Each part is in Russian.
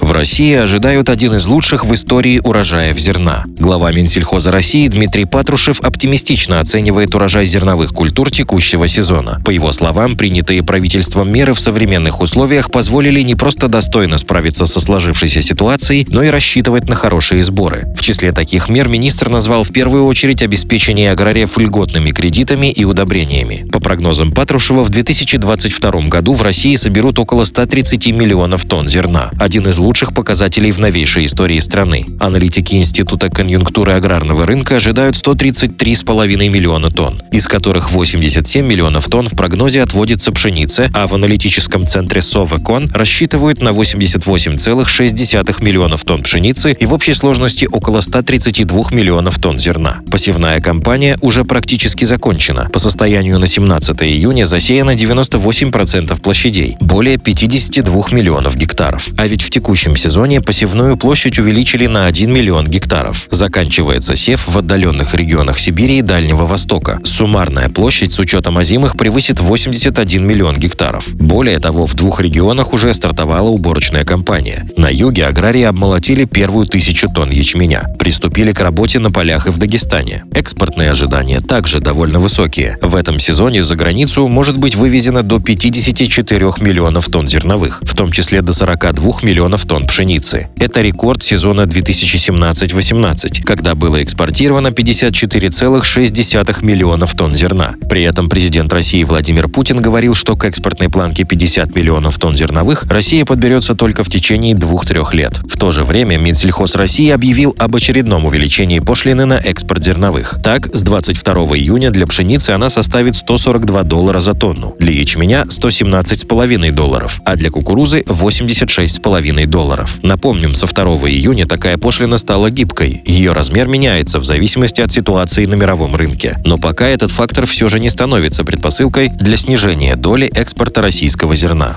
В России ожидают один из лучших в истории урожаев зерна. Глава Минсельхоза России Дмитрий Патрушев оптимистично оценивает урожай зерновых культур текущего сезона. По его словам, принятые правительством меры в современных условиях позволили не просто достойно справиться со сложившейся ситуацией, но и рассчитывать на хорошие сборы. В числе таких мер министр назвал в первую очередь обеспечение аграриев льготными кредитами и удобрениями. По прогнозам Патрушева, в 2022 году в России соберут около 130 миллионов тонн зерна. Один из лучших лучших показателей в новейшей истории страны. Аналитики Института конъюнктуры аграрного рынка ожидают 133,5 миллиона тонн, из которых 87 миллионов тонн в прогнозе отводится пшенице, а в аналитическом центре Совекон рассчитывают на 88,6 миллионов тонн пшеницы и в общей сложности около 132 миллионов тонн зерна. Посевная кампания уже практически закончена. По состоянию на 17 июня засеяно 98% площадей, более 52 миллионов гектаров. А ведь в текущем следующем сезоне посевную площадь увеличили на 1 миллион гектаров. Заканчивается сев в отдаленных регионах Сибири и Дальнего Востока. Суммарная площадь с учетом озимых превысит 81 миллион гектаров. Более того, в двух регионах уже стартовала уборочная кампания. На юге аграрии обмолотили первую тысячу тонн ячменя. Приступили к работе на полях и в Дагестане. Экспортные ожидания также довольно высокие. В этом сезоне за границу может быть вывезено до 54 миллионов тонн зерновых, в том числе до 42 миллионов тонн пшеницы. Это рекорд сезона 2017-18, когда было экспортировано 54,6 миллионов тонн зерна. При этом президент России Владимир Путин говорил, что к экспортной планке 50 миллионов тонн зерновых Россия подберется только в течение двух-трех лет. В то же время Минсельхоз России объявил об очередном увеличении пошлины на экспорт зерновых. Так, с 22 июня для пшеницы она составит 142 доллара за тонну, для ячменя 117,5 долларов, а для кукурузы 86,5 долларов долларов. Напомним, со 2 июня такая пошлина стала гибкой. Ее размер меняется в зависимости от ситуации на мировом рынке. Но пока этот фактор все же не становится предпосылкой для снижения доли экспорта российского зерна.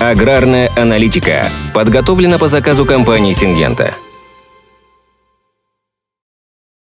Аграрная аналитика подготовлена по заказу компании «Сингента».